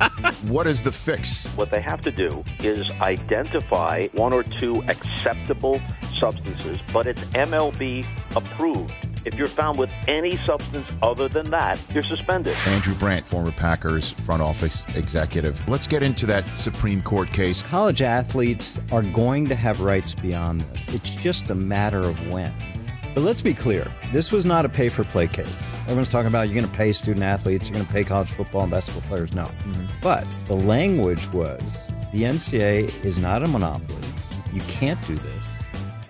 What is the fix? What they have to do is identify one or two acceptable substances, but it's MLB approved. If you're found with any substance other than that, you're suspended. Andrew Brandt, former Packers front office executive. Let's get into that Supreme Court case. College athletes are going to have rights beyond this. It's just a matter of when. But let's be clear this was not a pay for play case. Everyone's talking about you're going to pay student athletes, you're going to pay college football and basketball players. No. Mm-hmm. But the language was the NCAA is not a monopoly. You can't do this.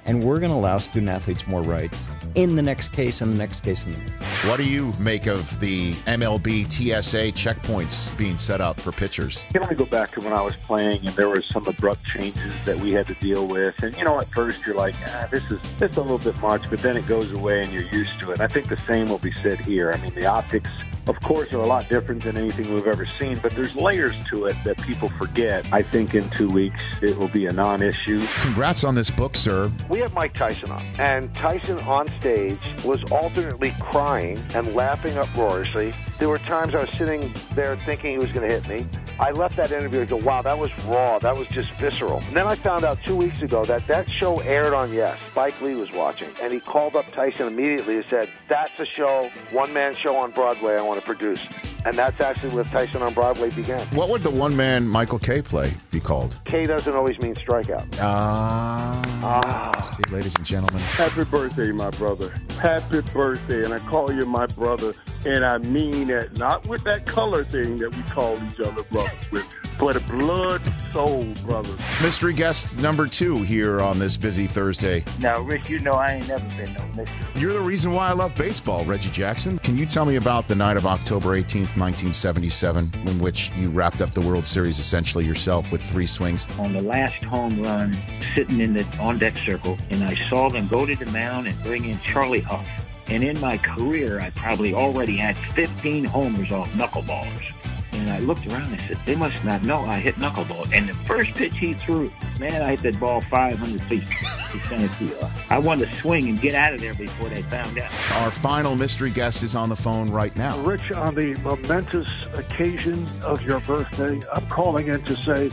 And we're going to allow student athletes more rights in the next case and the next case and the next. What do you make of the MLB TSA checkpoints being set up for pitchers? You can only go back to when I was playing, and there were some abrupt changes that we had to deal with. And you know, at first you're like, ah, this is this a little bit much, but then it goes away and you're used to it. I think the same will be said here. I mean, the optics of course, are a lot different than anything we've ever seen, but there's layers to it that people forget. I think in two weeks it will be a non issue. Congrats on this book, sir. We have Mike Tyson on, and Tyson on stage was alternately crying and laughing uproariously. There were times I was sitting there thinking he was going to hit me. I left that interview and go, wow, that was raw. That was just visceral. And then I found out two weeks ago that that show aired on Yes. Spike Lee was watching, and he called up Tyson immediately and said, that's a show, one man show on Broadway I want to produce. And that's actually where Tyson on Broadway began. What would the one man Michael K play be called? K doesn't always mean strikeout. Ah. Ah. See, ladies and gentlemen. Happy birthday, my brother. Happy birthday. And I call you my brother, and I mean it, not with that color thing that we call each other brothers with, but a blood soul brother. Mystery guest number two here on this busy Thursday. Now, Rich, you know I ain't never been no mystery. You're the reason why I love baseball, Reggie Jackson. Can you tell me about the night of October 18th, 1977, in which you wrapped up the World Series essentially yourself with three swings? On the last home run, sitting in the on deck circle, and I saw them go to the mound and bring in Charlie Hough. And in my career, I probably already had 15 homers off knuckleballers. And I looked around and said, they must not know I hit knuckleball. And the first pitch he threw, man, I hit that ball 500 feet to center field. I wanted to swing and get out of there before they found out. Our final mystery guest is on the phone right now. Rich, on the momentous occasion of your birthday, I'm calling in to say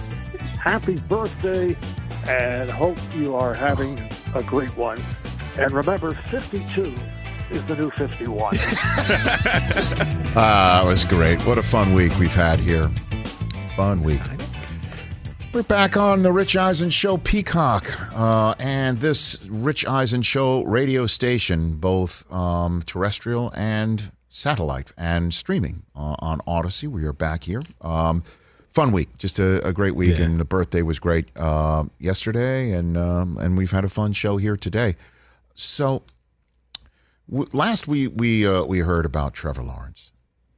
happy birthday and hope you are having a great one. And remember, 52 is the new 51. Ah, it was great. What a fun week we've had here. Fun week. We're back on the Rich Eisen Show Peacock, uh, and this Rich Eisen Show radio station, both um, terrestrial and satellite, and streaming uh, on Audacy. We are back here. Um, fun week, just a, a great week, Yeah. and the birthday was great uh, yesterday, and um, and we've had a fun show here today. So last we we uh, we heard about Trevor Lawrence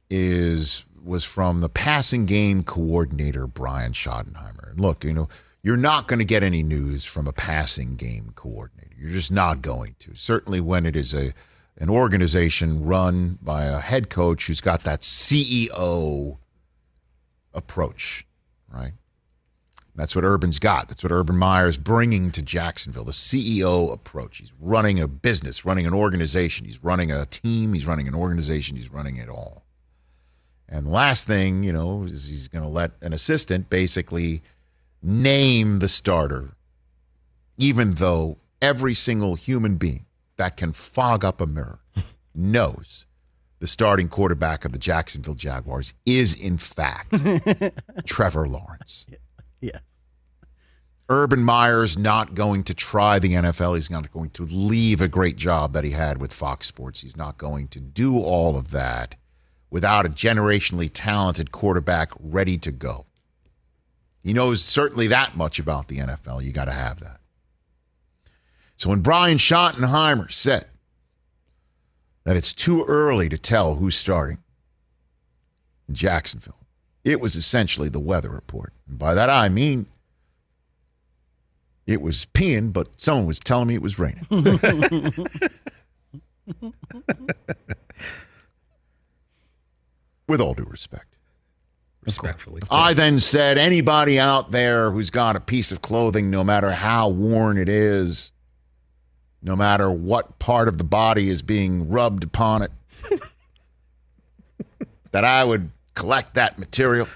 is was from the passing game coordinator Brian Schottenheimer. And look, you know, you're not going to get any news from a passing game coordinator. You're just not going to. Certainly when it is a an organization run by a head coach who's got that CEO approach, right? That's what Urban's got. That's what Urban Meyer is bringing to Jacksonville the CEO approach. He's running a business, running an organization. He's running a team. He's running an organization. He's running it all. And last thing, you know, is he's going to let an assistant basically name the starter, even though every single human being that can fog up a mirror knows the starting quarterback of the Jacksonville Jaguars is, in fact, Trevor Lawrence. Yes. Urban Meyer's not going to try the NFL. He's not going to leave a great job that he had with Fox Sports. He's not going to do all of that without a generationally talented quarterback ready to go. He knows certainly that much about the NFL. You got to have that. So when Brian Schottenheimer said that it's too early to tell who's starting in Jacksonville, it was essentially the weather report. And by that I mean it was peeing, but someone was telling me it was raining. With all due respect. Respectfully. I then said, anybody out there who's got a piece of clothing, no matter how worn it is, no matter what part of the body is being rubbed upon it, that I would collect that material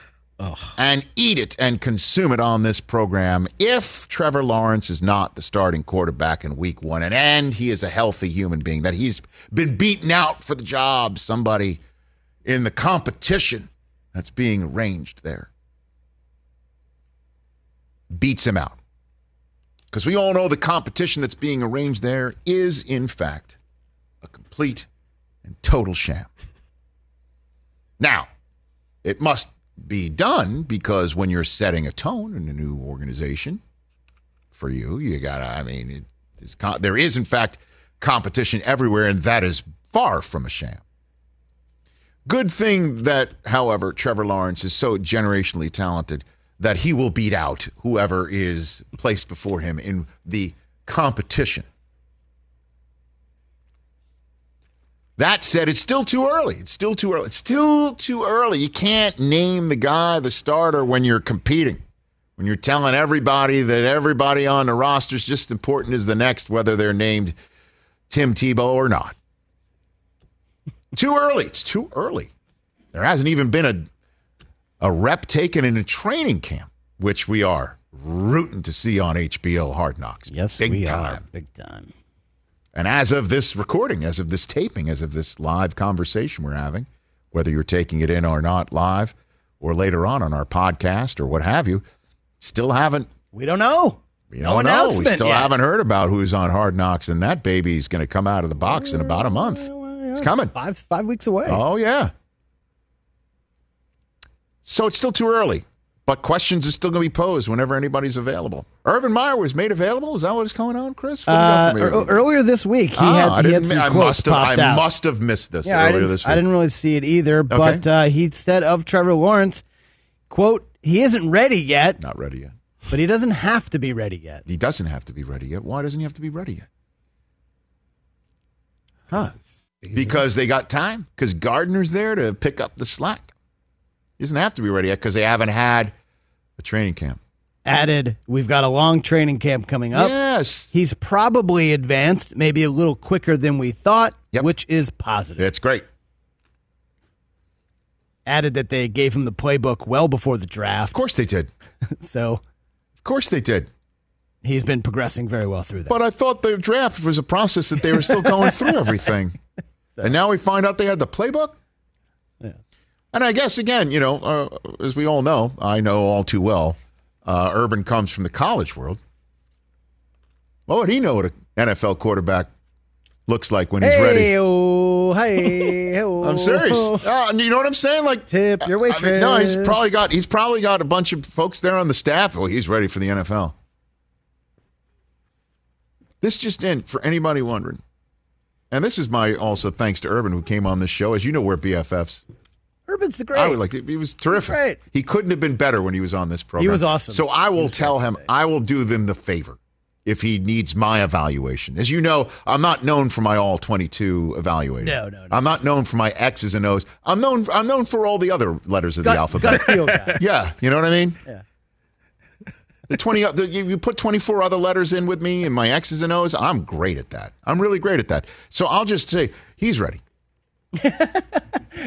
and eat it and consume it on this program if Trevor Lawrence is not the starting quarterback in week one and, and he is a healthy human being, that he's been beaten out for the job, somebody in the competition that's being arranged there beats him out. Because we all know the competition that's being arranged there is, in fact, a complete and total sham. Now, it must be done because when you're setting a tone in a new organization for you, you gotta, I mean, there is, in fact, competition everywhere, and that is far from a sham. Good thing that, however, Trevor Lawrence is so generationally talented that he will beat out whoever is placed before him in the competition. That said, it's still too early. It's still too early. It's still too early. You can't name the guy the starter when you're competing. When you're telling everybody that everybody on the roster is just important as the next, whether they're named Tim Tebow or not. too early. It's too early. There hasn't even been a a rep taken in a training camp, which we are rooting to see on HBO Hard Knocks. Yes, big we time. are. Big time. And as of this recording, as of this taping, as of this live conversation we're having, whether you're taking it in or not live or later on on our podcast or what have you, still haven't. We don't know. We no don't know. We still yet. haven't heard about who's on Hard Knocks, and that baby's going to come out of the box in about a month. It's coming. Five five weeks away. Oh, yeah. So it's still too early, but questions are still going to be posed whenever anybody's available. Urban Meyer was made available. Is that what's going on, Chris? What do you got Uh, for me? ear- earlier this week, he Ah, had, I he had some I quotes must have- popped I out. must have missed this Yeah, I earlier didn't, I didn't really see it either, but uh, he said of Trevor Lawrence, "quote He isn't ready yet. Not ready yet. But he doesn't have to be ready yet. He doesn't have to be ready yet. Why doesn't he have to be ready yet? Huh? Because they got time. Because Gardner's there to pick up the slack. He doesn't have to be ready yet because they haven't had a training camp. Added, we've got a long training camp coming up. Yes. He's probably advanced, maybe a little quicker than we thought, which is positive. That's great. Added that they gave him the playbook well before the draft. Of course they did. so, of course they did. He's been progressing very well through that. But I thought the draft was a process that they were still going through everything. And now we find out they had the playbook? And I guess, again, you know, uh, as we all know, I know all too well, uh, Urban comes from the college world. What would he know what an NFL quarterback looks like when he's ready? Hey, oh, hey, oh. I'm serious. Uh, you know what I'm saying? Like tip your waitress. I mean, no, he's probably got he's probably got a bunch of folks there on the staff. Oh, he's ready for the NFL. This just in for anybody wondering, and this is my also thanks to Urban who came on this show. As you know, we're BFFs. Urban's the great. I would like to, he was terrific. Great. He couldn't have been better when he was on this program. He was awesome. So I will tell him I will do them the favor if he needs my evaluation. As you know, I'm not known for my all 22 evaluation. No, no, no. I'm not known for my X's and O's. I'm known I'm known for all the other letters of the alphabet. gut feel guy. yeah, you know what I mean? Yeah. The 20 uh, the, you you put 24 other letters in with me and my X's and O's, I'm great at that. I'm really great at that. So I'll just say he's ready.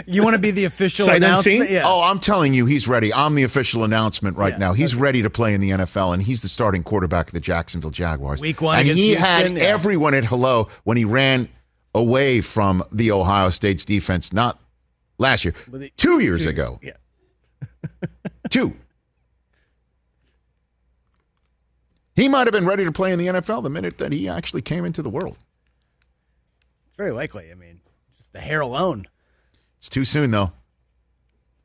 You want to be the official Sight announcement? Yeah. Oh, I'm telling you, he's ready. I'm the official announcement right Yeah, now. He's ready to play in the NFL, and he's the starting quarterback of the Jacksonville Jaguars. Week one and he Houston, had yeah. everyone at hello when he ran away from the Ohio State's defense. Not last year, But the- two years two- ago. Yeah. Two. He might have been ready to play in the NFL the minute that he actually came into the world. It's very likely. I mean, just the hair alone. It's too soon though.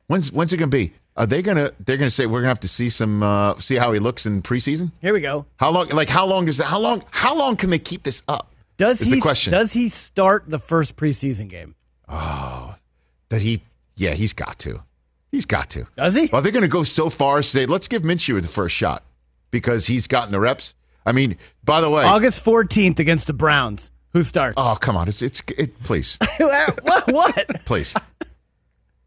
When's when's it gonna be? Are they gonna they're gonna say we're gonna have to see some uh see how he looks in preseason? Here we go. How long like how long is that how long how long can they keep this up? Does he the question. does he start the first preseason game? oh that he yeah, he's got to. He's got to. Does he? Well, they're gonna go so far as to say, let's give Minshew the first shot because he's gotten the reps. I mean, by the way, August 14th against the Browns. Who starts? Oh come on, it's it's it please. what? What? Please.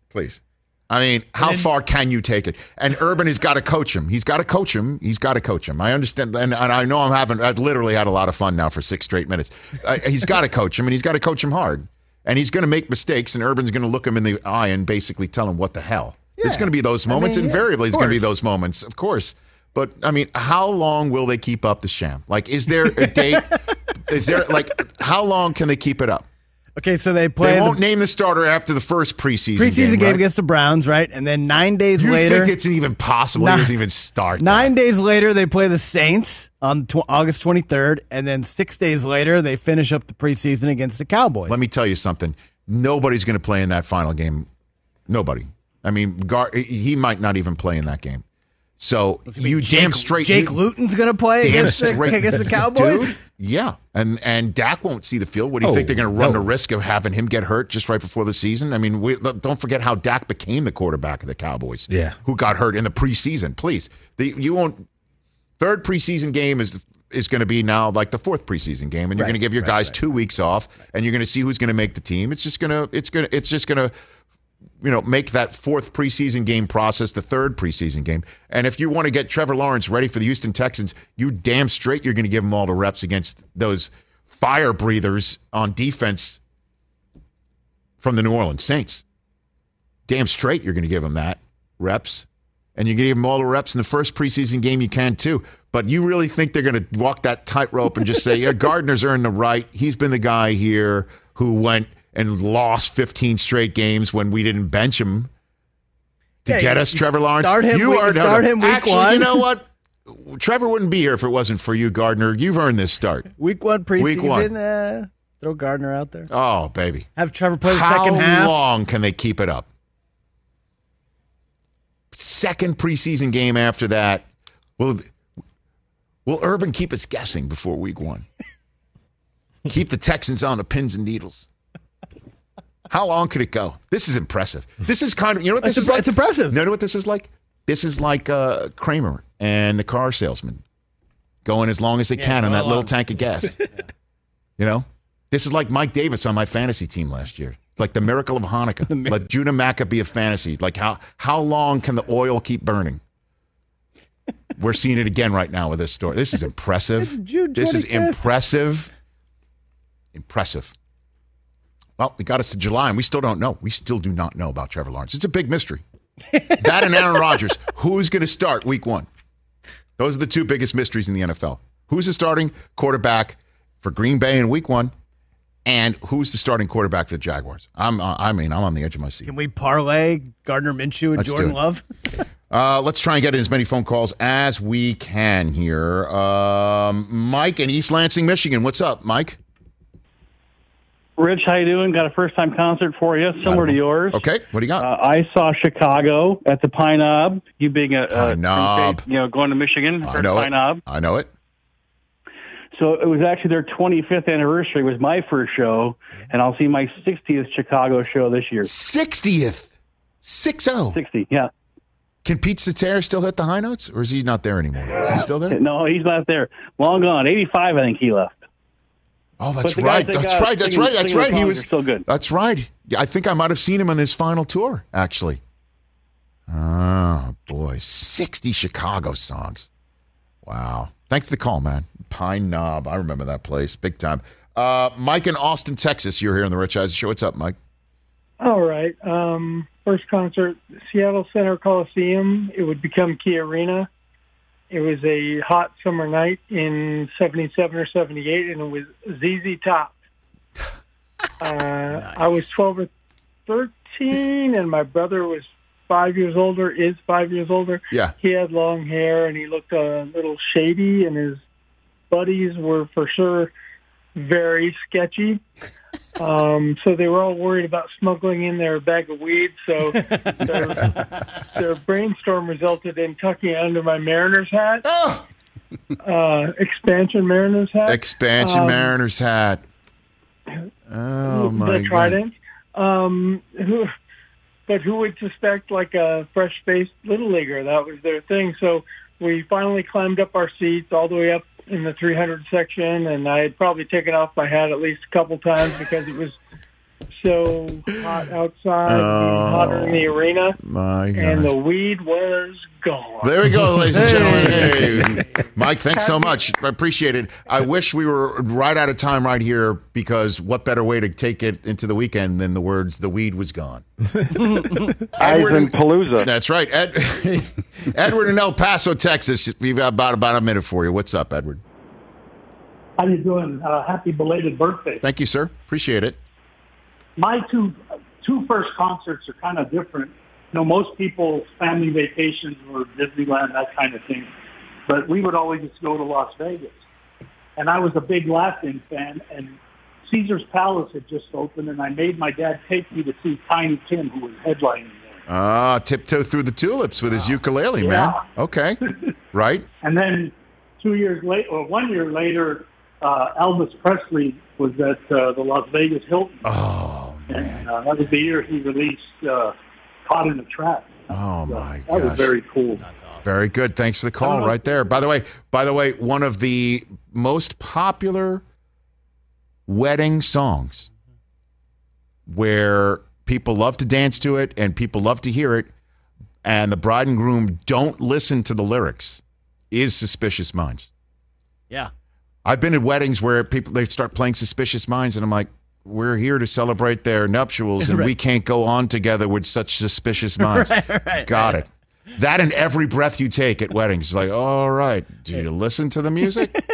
Please. I mean, how far can you take it? And Urban has got to coach him. He's got to coach him. He's got to coach him. I understand. And, and I know I'm having, I've literally had a lot of fun now for six straight minutes. Uh, he's got to coach him, and he's got to coach him hard. And he's going to make mistakes, and Urban's going to look him in the eye and basically tell him what the hell. There's going to be those moments. mean, yeah, Invariably, there's going to be those moments, of course. But I mean, how long will they keep up the sham? Like, is there a date? is there like how long can they keep it up? Okay, so they play They won't name the starter after the first preseason preseason game, right? against the Browns, right? And then nine days later You later, think it's even possible? Nine- he doesn't even start. nine days later they play the Saints on tw- August 23rd, and then six days later they finish up the preseason against the Cowboys. Let me tell you something. Nobody's going to play in that final game. Nobody. I mean, Gar- he might not even play in that game. So you damn straight. Jake you- Luton's going to play against the, against the Cowboys. Dude, yeah, and and Dak won't see the field. What do you Oh, think they're going to run no. the risk of having him get hurt just right before the season? I mean, we, don't forget how Dak became the quarterback of the Cowboys. Yeah. who got hurt in the preseason? Please, the, you won't. Third preseason game is is going to be now like the fourth preseason game, and you're Right, going to give your right, guys right. two weeks off, and you're going to see who's going to make the team. It's just going to it's going to it's just going to you know, make that fourth preseason game process the third preseason game. And if you want to get Trevor Lawrence ready for the Houston Texans, you damn straight you're going to give him all the reps against those fire breathers on defense from the New Orleans Saints. Damn straight you're going to give him that reps. And you're going to give him all the reps in the first preseason game you can too. But you really think they're going to walk that tightrope and just say, yeah, Gardner's earned the right. He's been the guy here who went and lost 15 straight games when we didn't bench him to Yeah, get us Trevor Lawrence. start him you week- earned start him week Actually, one. you know what? Trevor wouldn't be here if it wasn't for you, Gardner. You've earned this start. Week one preseason, Week one. Uh, throw Gardner out there. Oh, baby. Have Trevor play the How second half. How long can they keep it up? Second preseason game after that. Will Will Urban keep us guessing before week one? keep the Texans on the pins and needles. How long could it go? This is impressive. This is kind of you know what this It's is like. it's impressive. You know what this is like? This is like uh, Kramer and the car salesman going as long as they Yeah, can on that little tank of gas. You know, this is like Mike Davis on my fantasy team last year. It's like the miracle of Hanukkah. Let Judah Maccabee of fantasy. Like how how long can the oil keep burning? We're seeing it again right now with this story. This is impressive. This is impressive. Impressive. Well, we got us to July, and we still don't know. We still do not know about Trevor Lawrence. It's a big mystery. that and Aaron Rodgers. Who's going to start week one? Those are the two biggest mysteries in the NFL. Who's the starting quarterback for Green Bay in week one? And who's the starting quarterback for the Jaguars? I'm, uh, I mean, I'm on the edge of my seat. Can we parlay Gardner Minshew and Let's Jordan it. Love? Uh, let's try and get in as many phone calls as we can here. Um, Mike in East Lansing, Michigan. What's up, Mike? Rich, how you doing? Got a first time concert for you, similar to yours. Okay, what do you got? Uh, I saw Chicago at the Pine Knob. You being a, a Pine Knob. you know, going to Michigan, I know Pine it. Knob. I know it. So it was actually their 25th anniversary. Was my first show, and I'll see my 60th Chicago show this year. 60th, six zero. 60, yeah. Can Pete Cetera still hit the high notes, or is he not there anymore? Is he still there? No, he's not there. Long gone. 85, I think he left. Oh, that's right. they That's got right. That's right. That's right. He was are still good. That's right. I think I might have seen him on his final tour. Actually. Oh boy, sixty Chicago songs. Wow. Thanks for the call, man. Pine Knob. I remember that place big time. Uh, Mike in Austin, Texas. You're here on the Rich Eisen Show. What's up, Mike? All right. Um, first concert, Seattle Center Coliseum. It would become Key Arena. It was a hot summer night in '77 or '78, and it was ZZ Top. Uh, I was 12 or 13, and my brother was five years older. Is five years older. Yeah. He had long hair, and he looked a little shady, and his buddies were for sure very sketchy. Um, so they were all worried about smuggling in their bag of weed. So their, their brainstorm resulted in tucking it under my Mariners hat, uh, expansion Mariners hat, Expansion Um, Mariners hat. Oh my the god. Trident. Um, who, but who would suspect like a fresh-faced little leaguer? That was their thing. So we finally climbed up our seats all the way up in the 300 section, and I had probably taken off my hat at least a couple times because it was so hot outside, Oh, hotter in the oh, arena, My and the weed was gone. There we go, ladies and gentlemen. Hey. Hey, Mike, thanks so much. I appreciate it. I wish we were right out of time right here because what better way to take it into the weekend than the words "the weed was gone." Eisen Palooza. That's right, Ed, Edward in El Paso, Texas. We've got about about a minute for you. What's up, Edward? How you doing? Uh, happy belated birthday. Thank you, sir. Appreciate it. My two two first concerts are kind of different. You know, most people's family vacations were Disneyland, that kind of thing. But we would always just go to Las Vegas. And I was a big Laugh-In fan, and Caesar's Palace had just opened, and I made my dad take me to see Tiny Tim, who was headlining there. Ah, tiptoe through the tulips with his ukulele, man. Okay, right. And then two years later, or one year later, uh, Elvis Presley was at uh, the Las Vegas Hilton. Oh, And uh, that was the year he released uh, Caught in a Trap. Oh my That was gosh. very cool. Very good. Thanks for the call uh-huh. right there. By the way, by the way, one of the most popular wedding songs where people love to dance to it and people love to hear it and the bride and groom don't listen to the lyrics is Suspicious Minds. Yeah. I've been at weddings where people they start playing Suspicious Minds and I'm like we're here to celebrate their nuptials and we can't go on together with such suspicious minds. Right, right, Got it. That and every breath you take at weddings is like, all right, do you listen to the music?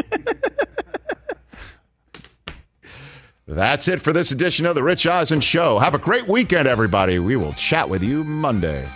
That's it for this edition of the Rich Eisen Show. Have a great weekend, everybody. We will chat with you Monday.